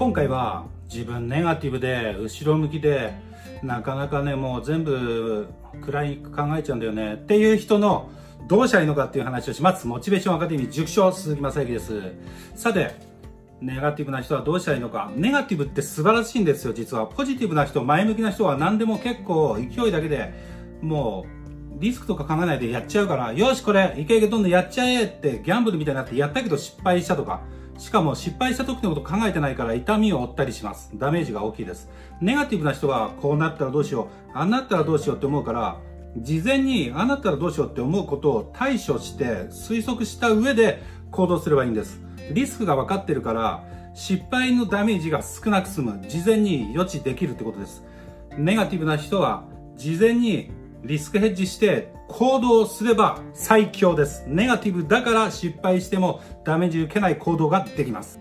今回は自分ネガティブで後ろ向きでなかなかねもう全部暗い考えちゃうんだよねっていう人のどうしたらいいのかっていう話をします。モチベーションアカデミー塾長鈴木正幸です。さてネガティブな人はどうしたらいいのか。ネガティブって素晴らしいんですよ実はポジティブな人前向きな人は何でも結構勢いだけでもうリスクとか考えないでやっちゃうからよしこれいけいけどんどんやっちゃえってギャンブルみたいになってやったけど失敗したとか。しかも失敗した時のこと考えてないから痛みを負ったりします。ダメージが大きいです。ネガティブな人はこうなったらどうしよう、ああなったらどうしようって思うから、事前にああなったらどうしようって思うことを対処して推測した上で行動すればいいんです。リスクが分かってるから失敗のダメージが少なく済む。事前に予知できるってことです。ネガティブな人は事前にリスクヘッジして行動すれば最強です。ネガティブだから失敗してもダメージ受けない行動ができます。